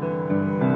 The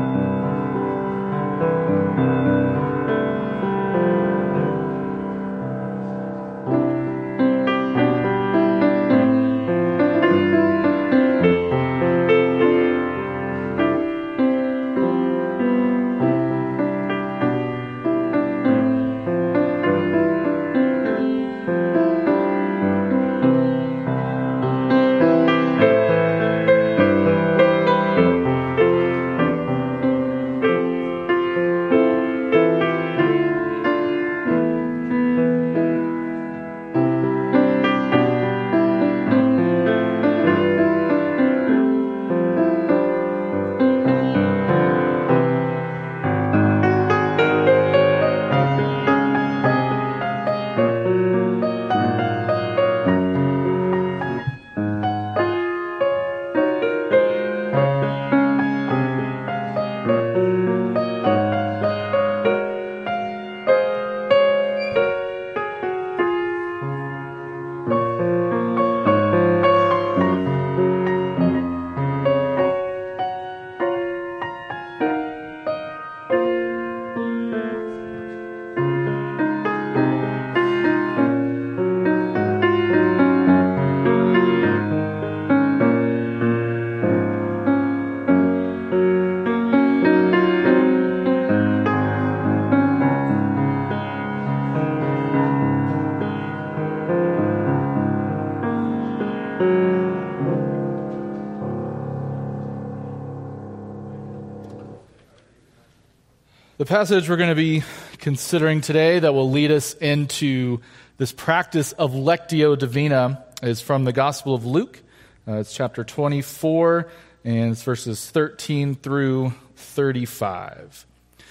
passage we're going to be considering today that will lead us into this practice of Lectio Divina is from the Gospel of Luke. Uh, it's chapter 24, and it's verses 13 through 35. It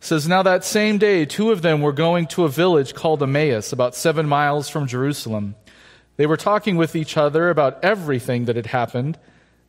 says, Now that same day, two of them were going to a village called Emmaus, about seven miles from Jerusalem. They were talking with each other about everything that had happened.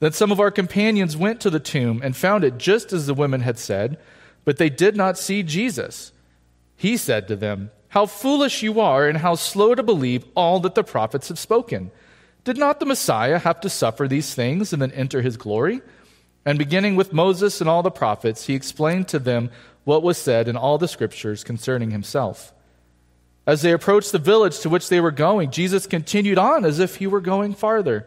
Then some of our companions went to the tomb and found it just as the women had said, but they did not see Jesus. He said to them, How foolish you are, and how slow to believe all that the prophets have spoken. Did not the Messiah have to suffer these things and then enter his glory? And beginning with Moses and all the prophets, he explained to them what was said in all the scriptures concerning himself. As they approached the village to which they were going, Jesus continued on as if he were going farther.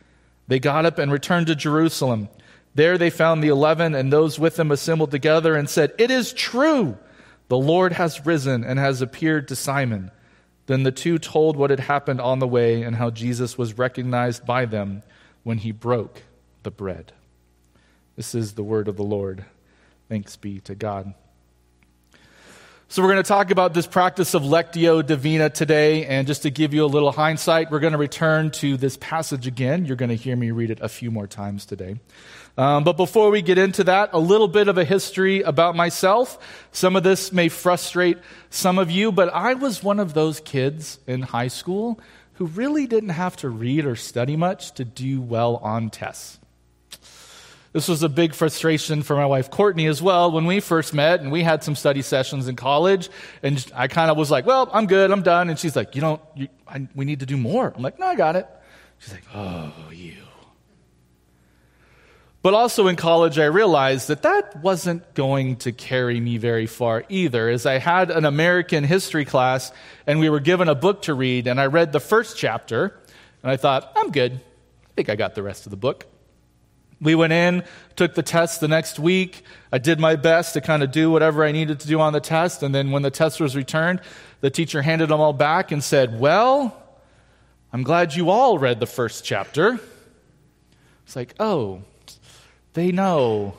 They got up and returned to Jerusalem. There they found the eleven and those with them assembled together and said, It is true. The Lord has risen and has appeared to Simon. Then the two told what had happened on the way and how Jesus was recognized by them when he broke the bread. This is the word of the Lord. Thanks be to God. So, we're going to talk about this practice of Lectio Divina today. And just to give you a little hindsight, we're going to return to this passage again. You're going to hear me read it a few more times today. Um, but before we get into that, a little bit of a history about myself. Some of this may frustrate some of you, but I was one of those kids in high school who really didn't have to read or study much to do well on tests. This was a big frustration for my wife Courtney as well when we first met and we had some study sessions in college. And I kind of was like, well, I'm good, I'm done. And she's like, you don't, you, I, we need to do more. I'm like, no, I got it. She's like, oh, you. But also in college, I realized that that wasn't going to carry me very far either, as I had an American history class and we were given a book to read, and I read the first chapter, and I thought, I'm good. I think I got the rest of the book. We went in, took the test the next week. I did my best to kind of do whatever I needed to do on the test, and then when the test was returned, the teacher handed them all back and said, Well, I'm glad you all read the first chapter. It's like, oh, they know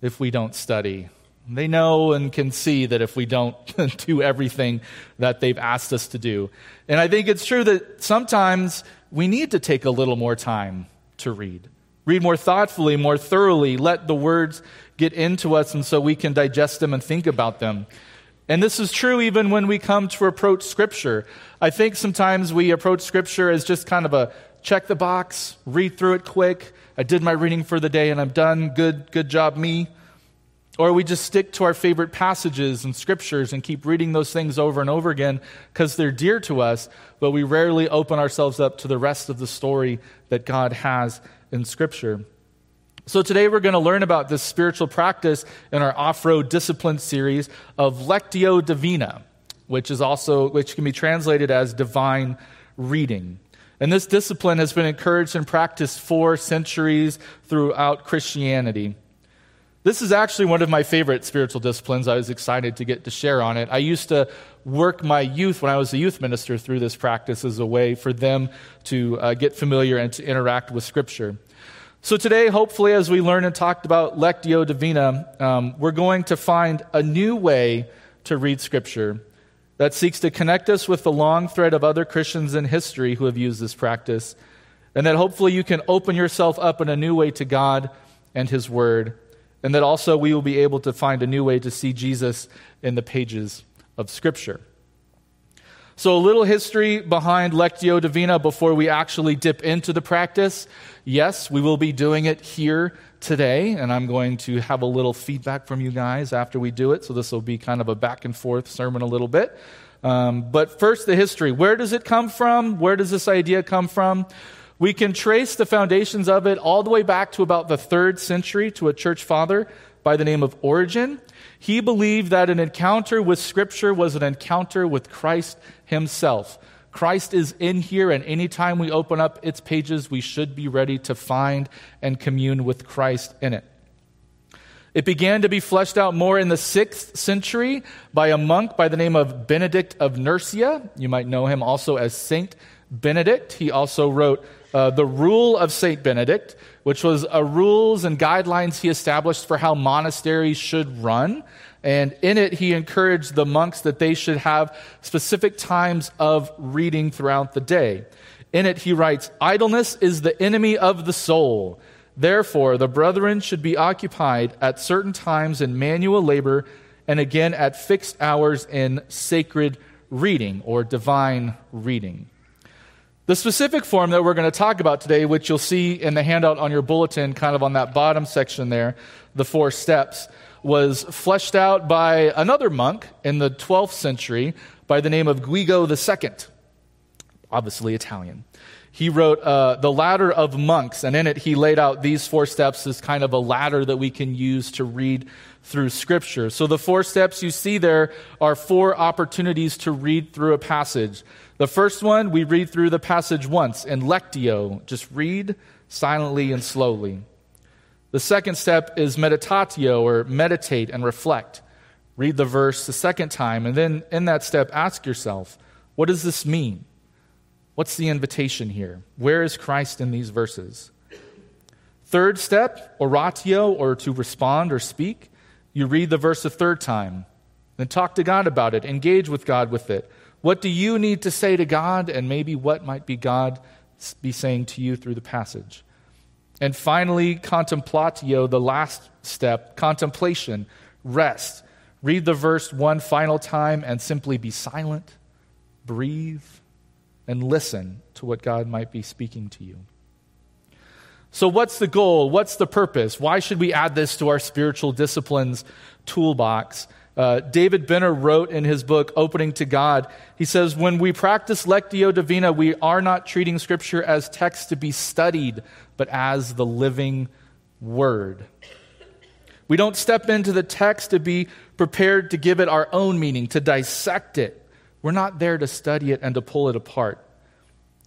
if we don't study. They know and can see that if we don't do everything that they've asked us to do. And I think it's true that sometimes we need to take a little more time to read. Read more thoughtfully, more thoroughly, let the words get into us and so we can digest them and think about them. And this is true even when we come to approach Scripture. I think sometimes we approach Scripture as just kind of a check the box, read through it quick, I did my reading for the day and I'm done. Good, good job, me. Or we just stick to our favorite passages and scriptures and keep reading those things over and over again because they're dear to us, but we rarely open ourselves up to the rest of the story that God has in Scripture. So today we're going to learn about this spiritual practice in our off-road discipline series of Lectio Divina, which is also which can be translated as divine reading. And this discipline has been encouraged and practiced for centuries throughout Christianity. This is actually one of my favorite spiritual disciplines. I was excited to get to share on it. I used to work my youth when I was a youth minister through this practice as a way for them to uh, get familiar and to interact with Scripture. So today, hopefully, as we learn and talked about Lectio Divina, um, we're going to find a new way to read Scripture that seeks to connect us with the long thread of other Christians in history who have used this practice, and that hopefully you can open yourself up in a new way to God and His Word, and that also we will be able to find a new way to see Jesus in the pages of Scripture. So, a little history behind Lectio Divina before we actually dip into the practice. Yes, we will be doing it here today, and I'm going to have a little feedback from you guys after we do it. So, this will be kind of a back and forth sermon a little bit. Um, but first, the history. Where does it come from? Where does this idea come from? We can trace the foundations of it all the way back to about the third century to a church father by the name of Origen. He believed that an encounter with Scripture was an encounter with Christ himself. Christ is in here, and anytime we open up its pages, we should be ready to find and commune with Christ in it. It began to be fleshed out more in the sixth century by a monk by the name of Benedict of Nursia. You might know him also as Saint Benedict. He also wrote uh, The Rule of Saint Benedict, which was a rules and guidelines he established for how monasteries should run. And in it, he encouraged the monks that they should have specific times of reading throughout the day. In it, he writes, Idleness is the enemy of the soul. Therefore, the brethren should be occupied at certain times in manual labor and again at fixed hours in sacred reading or divine reading. The specific form that we're going to talk about today, which you'll see in the handout on your bulletin, kind of on that bottom section there, the four steps, was fleshed out by another monk in the 12th century by the name of Guido II, obviously Italian. He wrote uh, The Ladder of Monks, and in it he laid out these four steps as kind of a ladder that we can use to read through Scripture. So the four steps you see there are four opportunities to read through a passage. The first one, we read through the passage once in lectio, just read silently and slowly. The second step is meditatio, or meditate and reflect. Read the verse the second time, and then in that step, ask yourself, what does this mean? What's the invitation here? Where is Christ in these verses? Third step, oratio, or to respond or speak. You read the verse a third time, then talk to God about it, engage with God with it. What do you need to say to God, and maybe what might be God be saying to you through the passage? And finally, contemplatio, the last step, contemplation, rest. Read the verse one final time and simply be silent, breathe, and listen to what God might be speaking to you. So, what's the goal? What's the purpose? Why should we add this to our spiritual disciplines toolbox? Uh, David Benner wrote in his book, Opening to God, he says, When we practice Lectio Divina, we are not treating Scripture as text to be studied, but as the living Word. We don't step into the text to be prepared to give it our own meaning, to dissect it. We're not there to study it and to pull it apart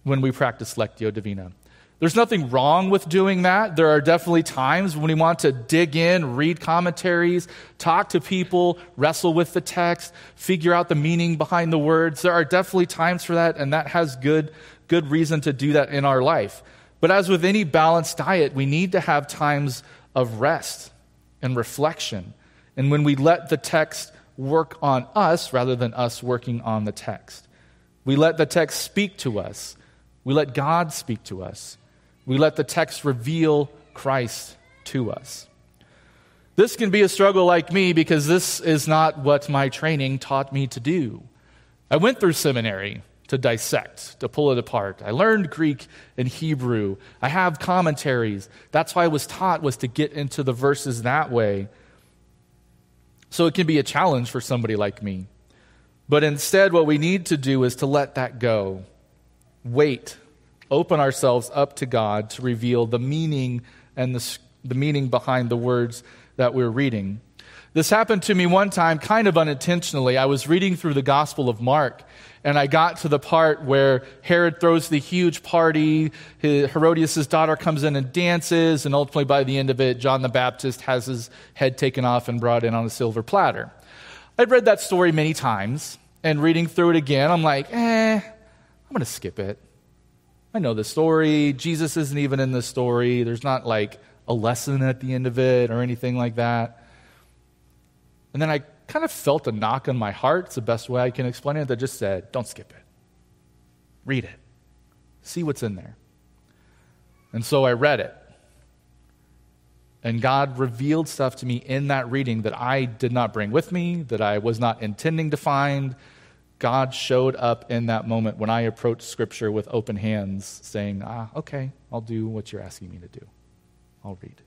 when we practice Lectio Divina. There's nothing wrong with doing that. There are definitely times when we want to dig in, read commentaries, talk to people, wrestle with the text, figure out the meaning behind the words. There are definitely times for that, and that has good, good reason to do that in our life. But as with any balanced diet, we need to have times of rest and reflection. And when we let the text work on us rather than us working on the text, we let the text speak to us. We let God speak to us. We let the text reveal Christ to us. This can be a struggle like me because this is not what my training taught me to do. I went through seminary to dissect, to pull it apart. I learned Greek and Hebrew. I have commentaries. That's why I was taught was to get into the verses that way. So it can be a challenge for somebody like me. But instead what we need to do is to let that go. Wait open ourselves up to God to reveal the meaning and the, the meaning behind the words that we're reading. This happened to me one time, kind of unintentionally. I was reading through the Gospel of Mark, and I got to the part where Herod throws the huge party. Herodias' daughter comes in and dances, and ultimately, by the end of it, John the Baptist has his head taken off and brought in on a silver platter. I'd read that story many times, and reading through it again, I'm like, eh, I'm going to skip it. I know the story. Jesus isn't even in the story. There's not like a lesson at the end of it or anything like that. And then I kind of felt a knock on my heart. It's the best way I can explain it that just said, don't skip it. Read it. See what's in there. And so I read it. And God revealed stuff to me in that reading that I did not bring with me, that I was not intending to find, God showed up in that moment when I approached Scripture with open hands, saying, Ah, okay, I'll do what you're asking me to do. I'll read.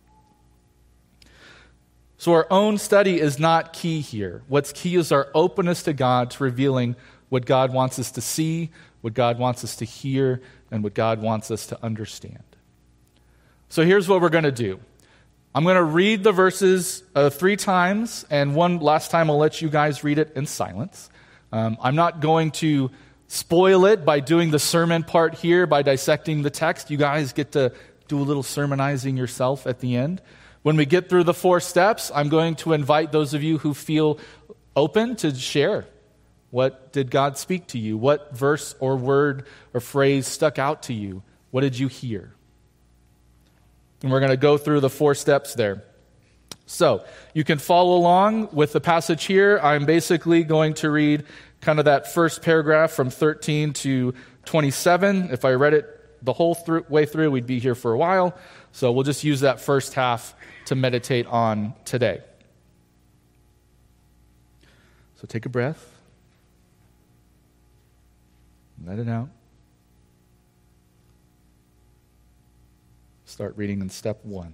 So, our own study is not key here. What's key is our openness to God, to revealing what God wants us to see, what God wants us to hear, and what God wants us to understand. So, here's what we're going to do I'm going to read the verses uh, three times, and one last time I'll let you guys read it in silence. Um, I'm not going to spoil it by doing the sermon part here, by dissecting the text. You guys get to do a little sermonizing yourself at the end. When we get through the four steps, I'm going to invite those of you who feel open to share. What did God speak to you? What verse or word or phrase stuck out to you? What did you hear? And we're going to go through the four steps there. So, you can follow along with the passage here. I'm basically going to read kind of that first paragraph from 13 to 27. If I read it the whole through, way through, we'd be here for a while. So, we'll just use that first half to meditate on today. So, take a breath, let it out. Start reading in step one.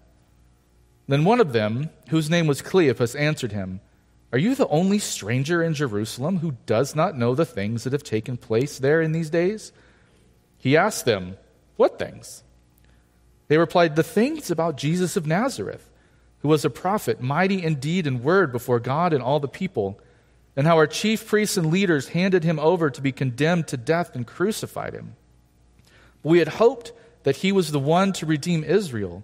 Then one of them, whose name was Cleopas, answered him, Are you the only stranger in Jerusalem who does not know the things that have taken place there in these days? He asked them, What things? They replied, The things about Jesus of Nazareth, who was a prophet, mighty in deed and word before God and all the people, and how our chief priests and leaders handed him over to be condemned to death and crucified him. We had hoped that he was the one to redeem Israel.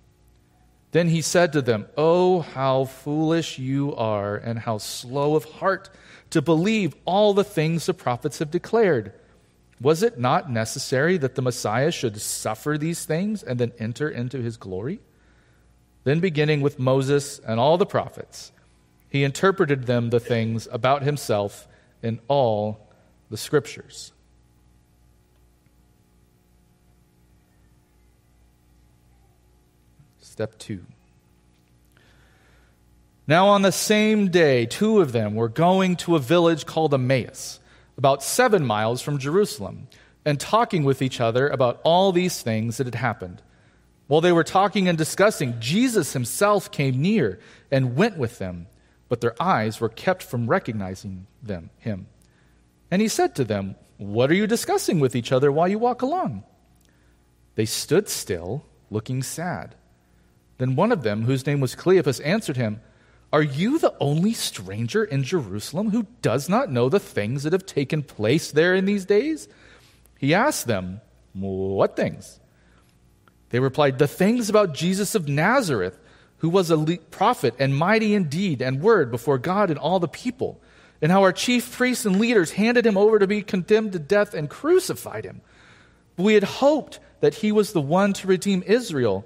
Then he said to them, Oh, how foolish you are, and how slow of heart to believe all the things the prophets have declared. Was it not necessary that the Messiah should suffer these things and then enter into his glory? Then, beginning with Moses and all the prophets, he interpreted them the things about himself in all the scriptures. Step two. Now, on the same day, two of them were going to a village called Emmaus, about seven miles from Jerusalem, and talking with each other about all these things that had happened. While they were talking and discussing, Jesus himself came near and went with them, but their eyes were kept from recognizing them, him. And he said to them, What are you discussing with each other while you walk along? They stood still, looking sad. Then one of them, whose name was Cleopas, answered him, Are you the only stranger in Jerusalem who does not know the things that have taken place there in these days? He asked them, What things? They replied, The things about Jesus of Nazareth, who was a prophet and mighty in deed and word before God and all the people and how our chief priests and leaders handed him over to be condemned to death and crucified him. We had hoped that he was the one to redeem Israel.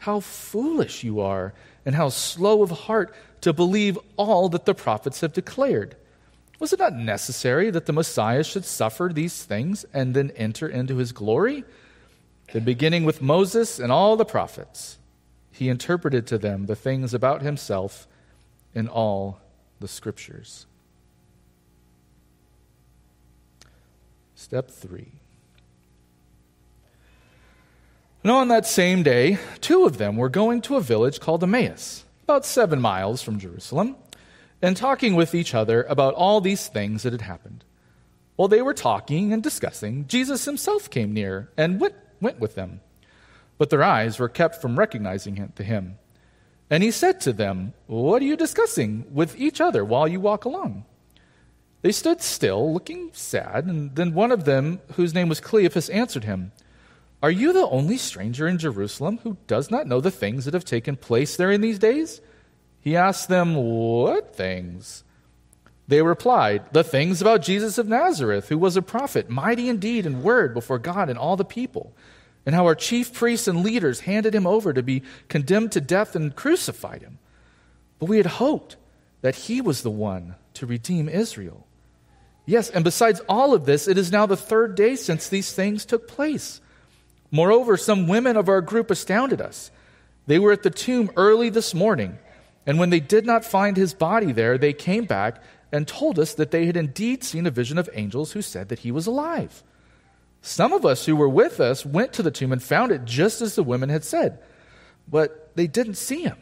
how foolish you are, and how slow of heart to believe all that the prophets have declared. Was it not necessary that the Messiah should suffer these things and then enter into his glory? Then, beginning with Moses and all the prophets, he interpreted to them the things about himself in all the scriptures. Step three. Now, on that same day, two of them were going to a village called Emmaus, about seven miles from Jerusalem, and talking with each other about all these things that had happened. While they were talking and discussing, Jesus himself came near and went, went with them. But their eyes were kept from recognizing him. And he said to them, What are you discussing with each other while you walk along? They stood still, looking sad, and then one of them, whose name was Cleopas, answered him, Are you the only stranger in Jerusalem who does not know the things that have taken place there in these days? He asked them, What things? They replied, The things about Jesus of Nazareth, who was a prophet, mighty in deed and word before God and all the people and how our chief priests and leaders handed him over to be condemned to death and crucified him. But we had hoped that he was the one to redeem Israel. Yes, and besides all of this, it is now the third day since these things took place. Moreover, some women of our group astounded us. They were at the tomb early this morning, and when they did not find his body there, they came back and told us that they had indeed seen a vision of angels who said that he was alive. Some of us who were with us went to the tomb and found it just as the women had said, but they didn't see him.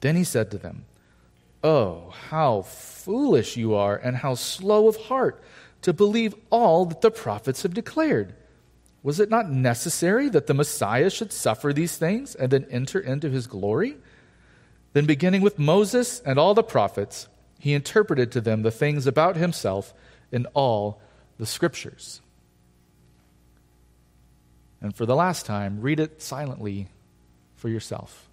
Then he said to them, Oh, how foolish you are, and how slow of heart to believe all that the prophets have declared. Was it not necessary that the Messiah should suffer these things and then enter into his glory? Then, beginning with Moses and all the prophets, he interpreted to them the things about himself in all the scriptures. And for the last time, read it silently for yourself.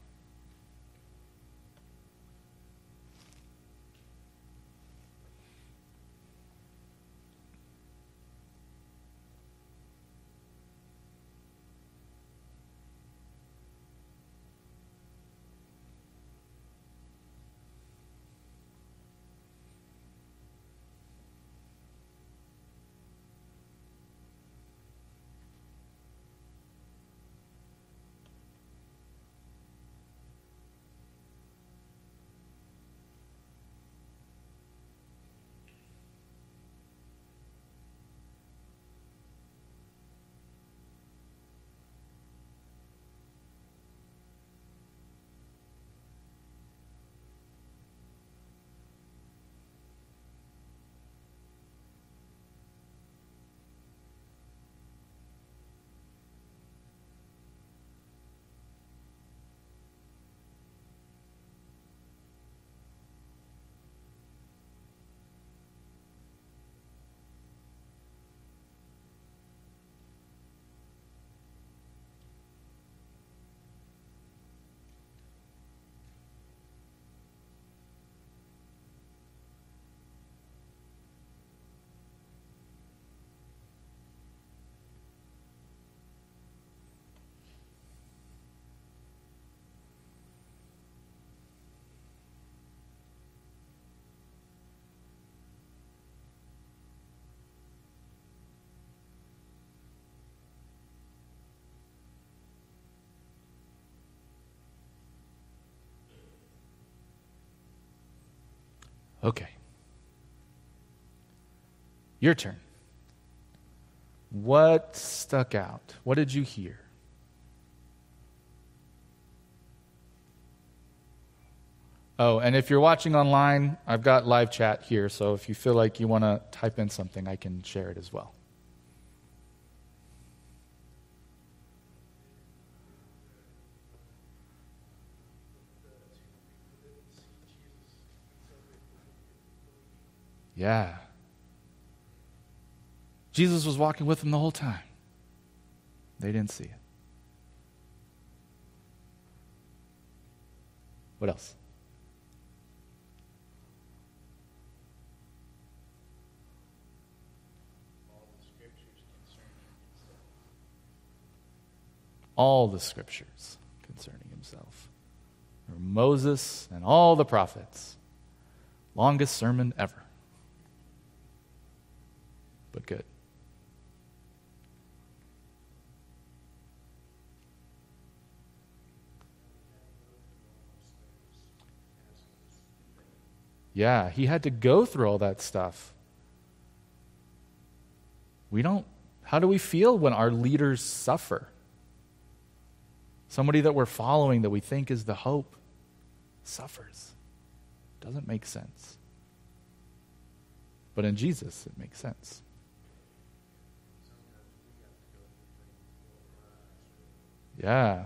Okay. Your turn. What stuck out? What did you hear? Oh, and if you're watching online, I've got live chat here, so if you feel like you want to type in something, I can share it as well. Yeah. Jesus was walking with them the whole time. They didn't see it. What else? All the scriptures concerning himself. Moses and all the prophets. Longest sermon ever. But good. Yeah, he had to go through all that stuff. We don't, how do we feel when our leaders suffer? Somebody that we're following that we think is the hope suffers. Doesn't make sense. But in Jesus, it makes sense. Yeah.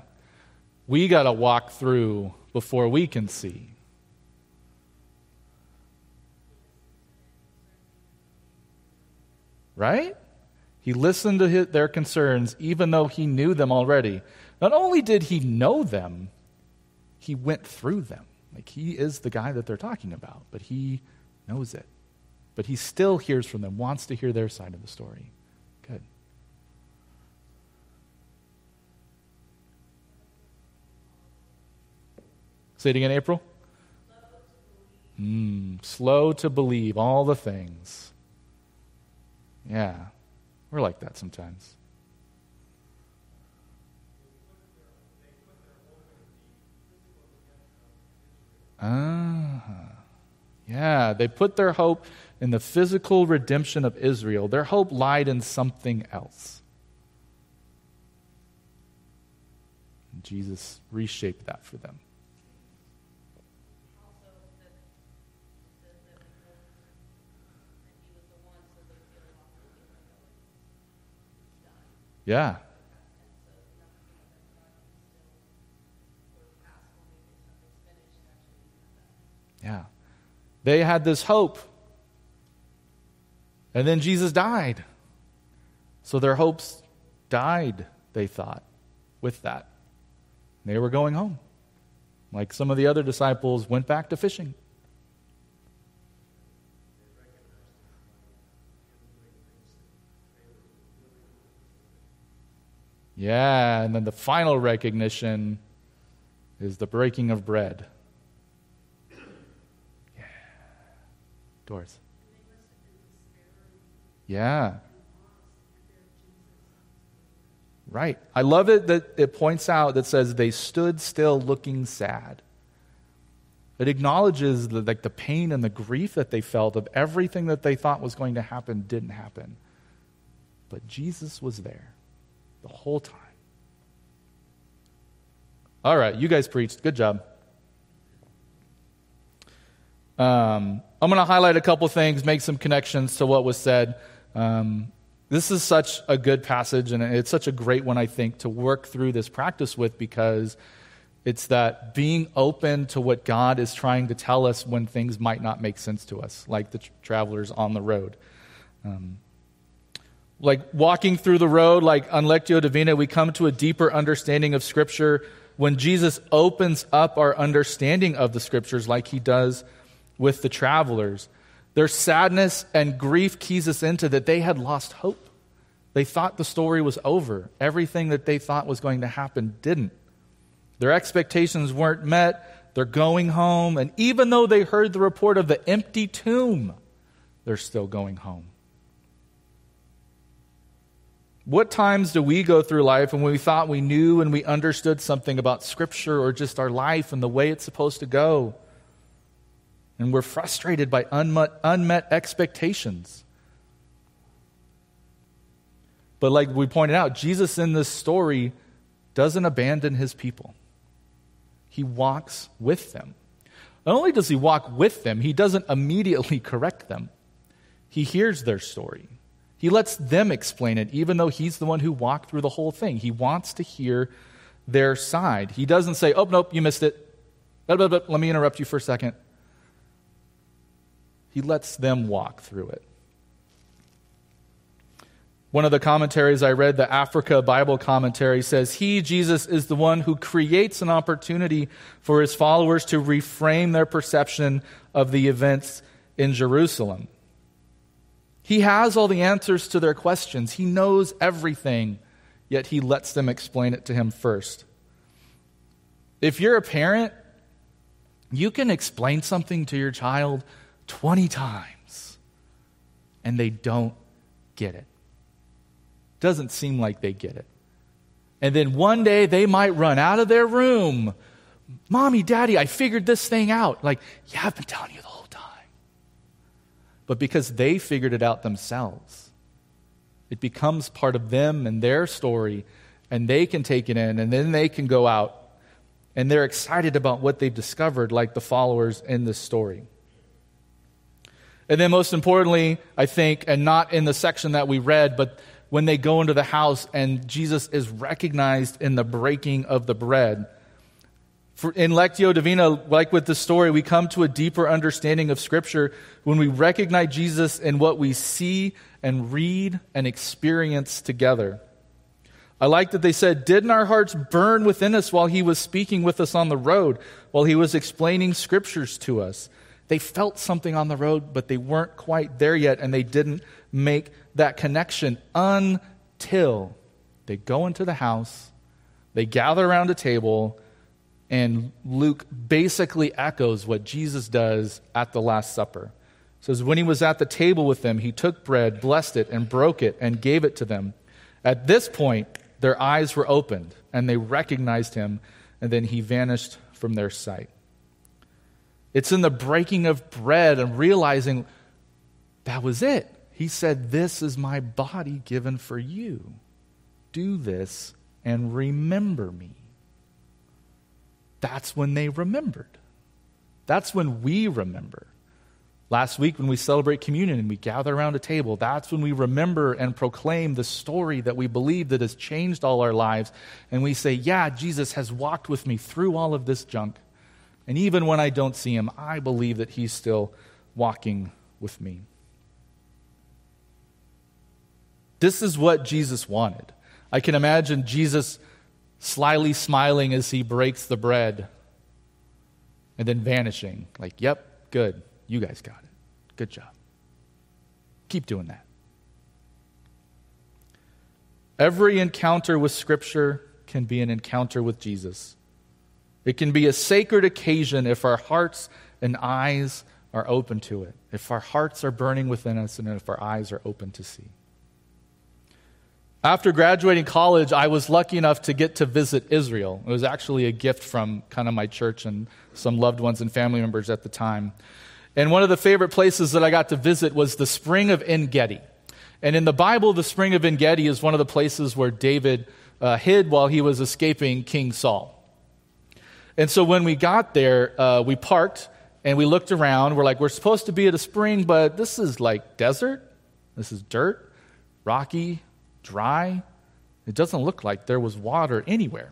We got to walk through before we can see. right? He listened to his, their concerns even though he knew them already. Not only did he know them, he went through them. Like he is the guy that they're talking about, but he knows it. But he still hears from them, wants to hear their side of the story. Good. Say it again, April. Mm, slow to believe all the things. Yeah, we're like that sometimes. Ah, yeah, they put their hope in the physical redemption of Israel. Their hope lied in something else. Jesus reshaped that for them. Yeah. Yeah. They had this hope. And then Jesus died. So their hopes died, they thought, with that. They were going home. Like some of the other disciples went back to fishing. Yeah, and then the final recognition is the breaking of bread. Yeah. Doors. Yeah. Right. I love it that it points out that says they stood still looking sad. It acknowledges the, like the pain and the grief that they felt of everything that they thought was going to happen didn't happen. But Jesus was there the whole time. All right, you guys preached. Good job. Um, I'm going to highlight a couple things, make some connections to what was said. Um, this is such a good passage, and it's such a great one, I think, to work through this practice with because it's that being open to what God is trying to tell us when things might not make sense to us, like the travelers on the road. Um, like walking through the road, like on Lectio Divina, we come to a deeper understanding of Scripture when Jesus opens up our understanding of the Scriptures, like he does with the travelers. Their sadness and grief keys us into that they had lost hope. They thought the story was over. Everything that they thought was going to happen didn't. Their expectations weren't met. They're going home. And even though they heard the report of the empty tomb, they're still going home. What times do we go through life when we thought we knew and we understood something about Scripture or just our life and the way it's supposed to go? And we're frustrated by unmet, unmet expectations. But, like we pointed out, Jesus in this story doesn't abandon his people, he walks with them. Not only does he walk with them, he doesn't immediately correct them. He hears their story. He lets them explain it, even though he's the one who walked through the whole thing. He wants to hear their side. He doesn't say, Oh, nope, you missed it. Let me interrupt you for a second. He lets them walk through it. One of the commentaries I read, the Africa Bible commentary, says, He, Jesus, is the one who creates an opportunity for his followers to reframe their perception of the events in Jerusalem. He has all the answers to their questions, he knows everything, yet he lets them explain it to him first. If you're a parent, you can explain something to your child 20 times, and they don't get it doesn't seem like they get it. And then one day they might run out of their room. Mommy, Daddy, I figured this thing out. Like, yeah, I've been telling you the. But because they figured it out themselves, it becomes part of them and their story, and they can take it in, and then they can go out and they're excited about what they've discovered, like the followers in this story. And then, most importantly, I think, and not in the section that we read, but when they go into the house and Jesus is recognized in the breaking of the bread. For in Lectio Divina, like with the story, we come to a deeper understanding of Scripture when we recognize Jesus in what we see and read and experience together. I like that they said, Didn't our hearts burn within us while he was speaking with us on the road, while he was explaining Scriptures to us? They felt something on the road, but they weren't quite there yet, and they didn't make that connection until they go into the house, they gather around a table, and Luke basically echoes what Jesus does at the Last Supper. It says, When he was at the table with them, he took bread, blessed it, and broke it, and gave it to them. At this point, their eyes were opened, and they recognized him, and then he vanished from their sight. It's in the breaking of bread and realizing that was it. He said, This is my body given for you. Do this and remember me. That's when they remembered. That's when we remember. Last week, when we celebrate communion and we gather around a table, that's when we remember and proclaim the story that we believe that has changed all our lives. And we say, Yeah, Jesus has walked with me through all of this junk. And even when I don't see him, I believe that he's still walking with me. This is what Jesus wanted. I can imagine Jesus slyly smiling as he breaks the bread and then vanishing. Like, yep, good. You guys got it. Good job. Keep doing that. Every encounter with Scripture can be an encounter with Jesus. It can be a sacred occasion if our hearts and eyes are open to it, if our hearts are burning within us, and if our eyes are open to see. After graduating college, I was lucky enough to get to visit Israel. It was actually a gift from kind of my church and some loved ones and family members at the time. And one of the favorite places that I got to visit was the spring of En Gedi. And in the Bible, the spring of En Gedi is one of the places where David uh, hid while he was escaping King Saul. And so when we got there, uh, we parked and we looked around. We're like, we're supposed to be at a spring, but this is like desert. This is dirt, rocky, dry. It doesn't look like there was water anywhere.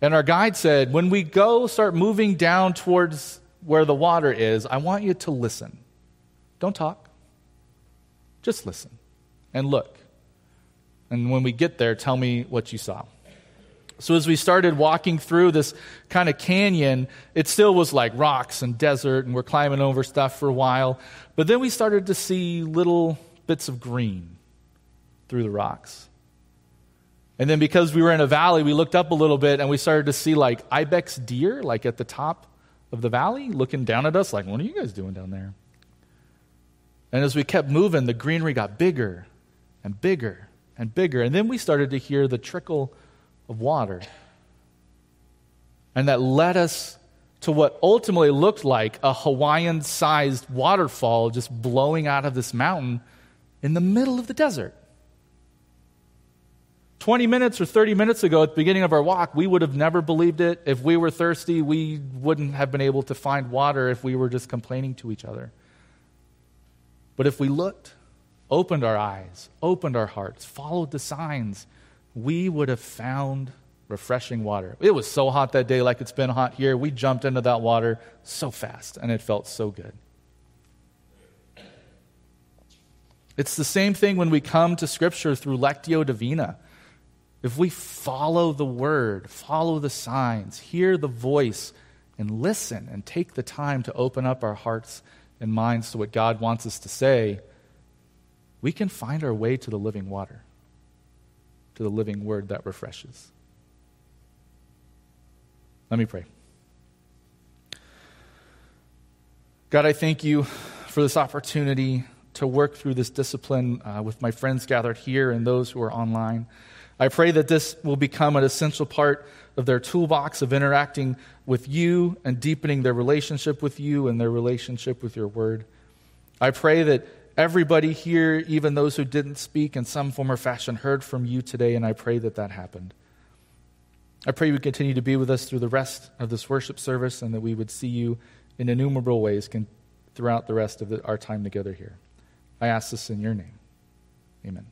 And our guide said, when we go start moving down towards where the water is, I want you to listen. Don't talk. Just listen and look. And when we get there, tell me what you saw. So as we started walking through this kind of canyon, it still was like rocks and desert, and we're climbing over stuff for a while. But then we started to see little bits of green through the rocks. And then because we were in a valley, we looked up a little bit and we started to see like ibex deer, like at the top of the valley, looking down at us, like, what are you guys doing down there? And as we kept moving, the greenery got bigger and bigger and bigger. And then we started to hear the trickle of water. And that led us to what ultimately looked like a Hawaiian sized waterfall just blowing out of this mountain in the middle of the desert. 20 minutes or 30 minutes ago at the beginning of our walk, we would have never believed it. If we were thirsty, we wouldn't have been able to find water if we were just complaining to each other. But if we looked, opened our eyes, opened our hearts, followed the signs, we would have found refreshing water. It was so hot that day, like it's been hot here. We jumped into that water so fast, and it felt so good. It's the same thing when we come to Scripture through Lectio Divina. If we follow the word, follow the signs, hear the voice, and listen and take the time to open up our hearts and minds to what God wants us to say, we can find our way to the living water, to the living word that refreshes. Let me pray. God, I thank you for this opportunity to work through this discipline uh, with my friends gathered here and those who are online. I pray that this will become an essential part of their toolbox of interacting with you and deepening their relationship with you and their relationship with your word. I pray that everybody here, even those who didn't speak in some form or fashion, heard from you today, and I pray that that happened. I pray you would continue to be with us through the rest of this worship service and that we would see you in innumerable ways throughout the rest of the, our time together here. I ask this in your name. Amen.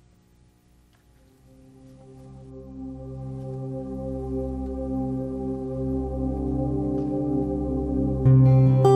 you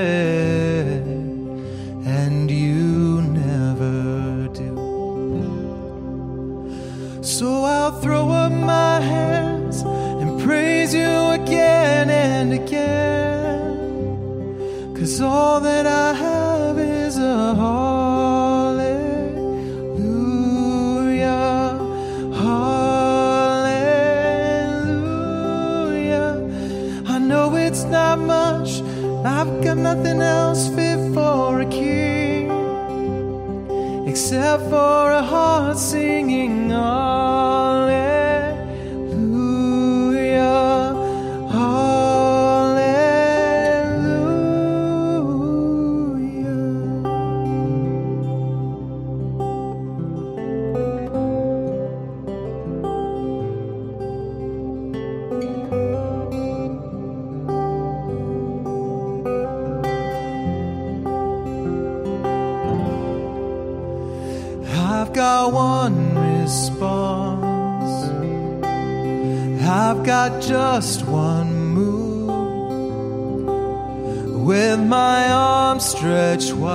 Cause all that I have is a hallelujah, hallelujah. I know it's not much, I've got nothing else fit for a king except for a heart singing. Oh, just one move with my arms stretched wide.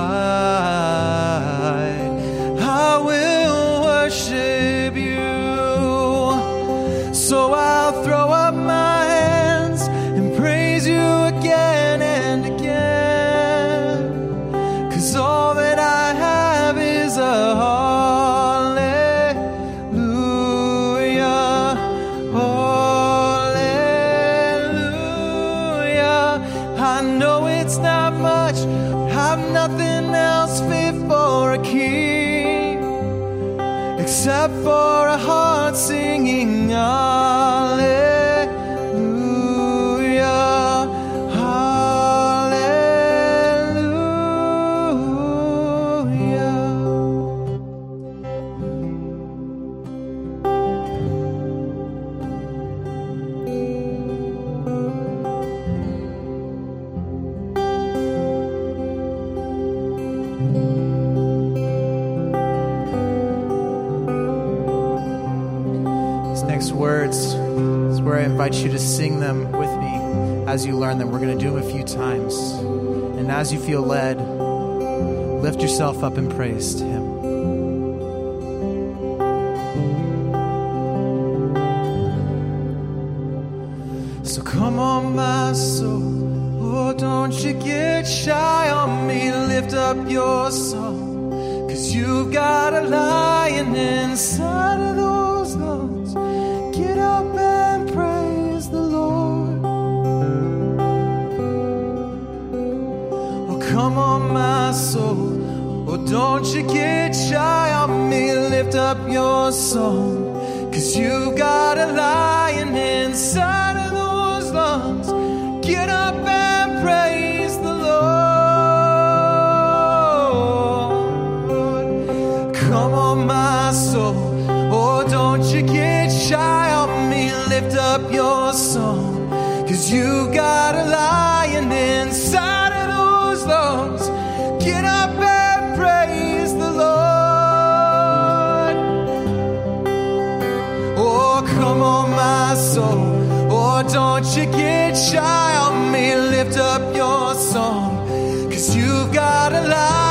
invite you to sing them with me as you learn them. We're going to do them a few times. And as you feel led, lift yourself up and praise to Him. don't you get shy on me, lift up your song, cause you've got a light.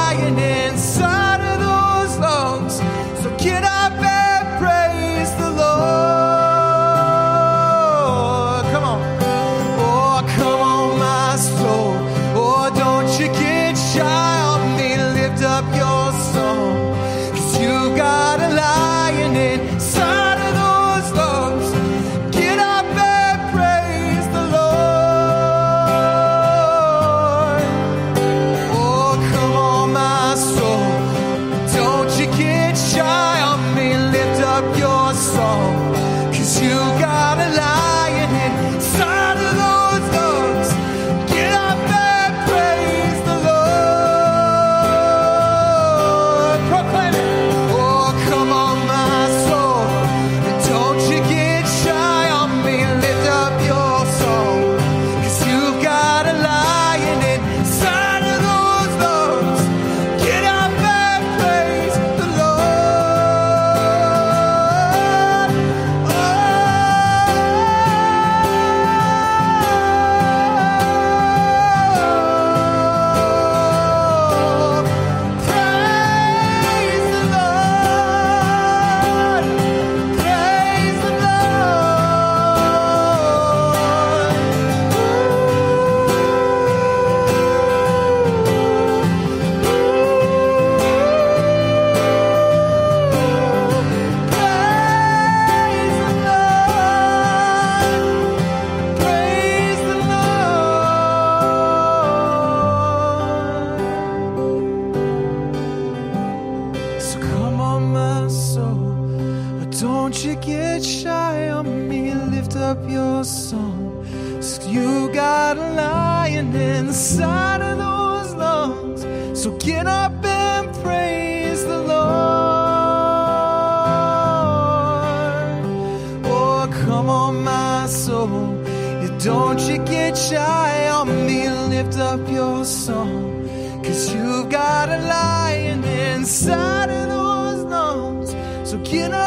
Can I?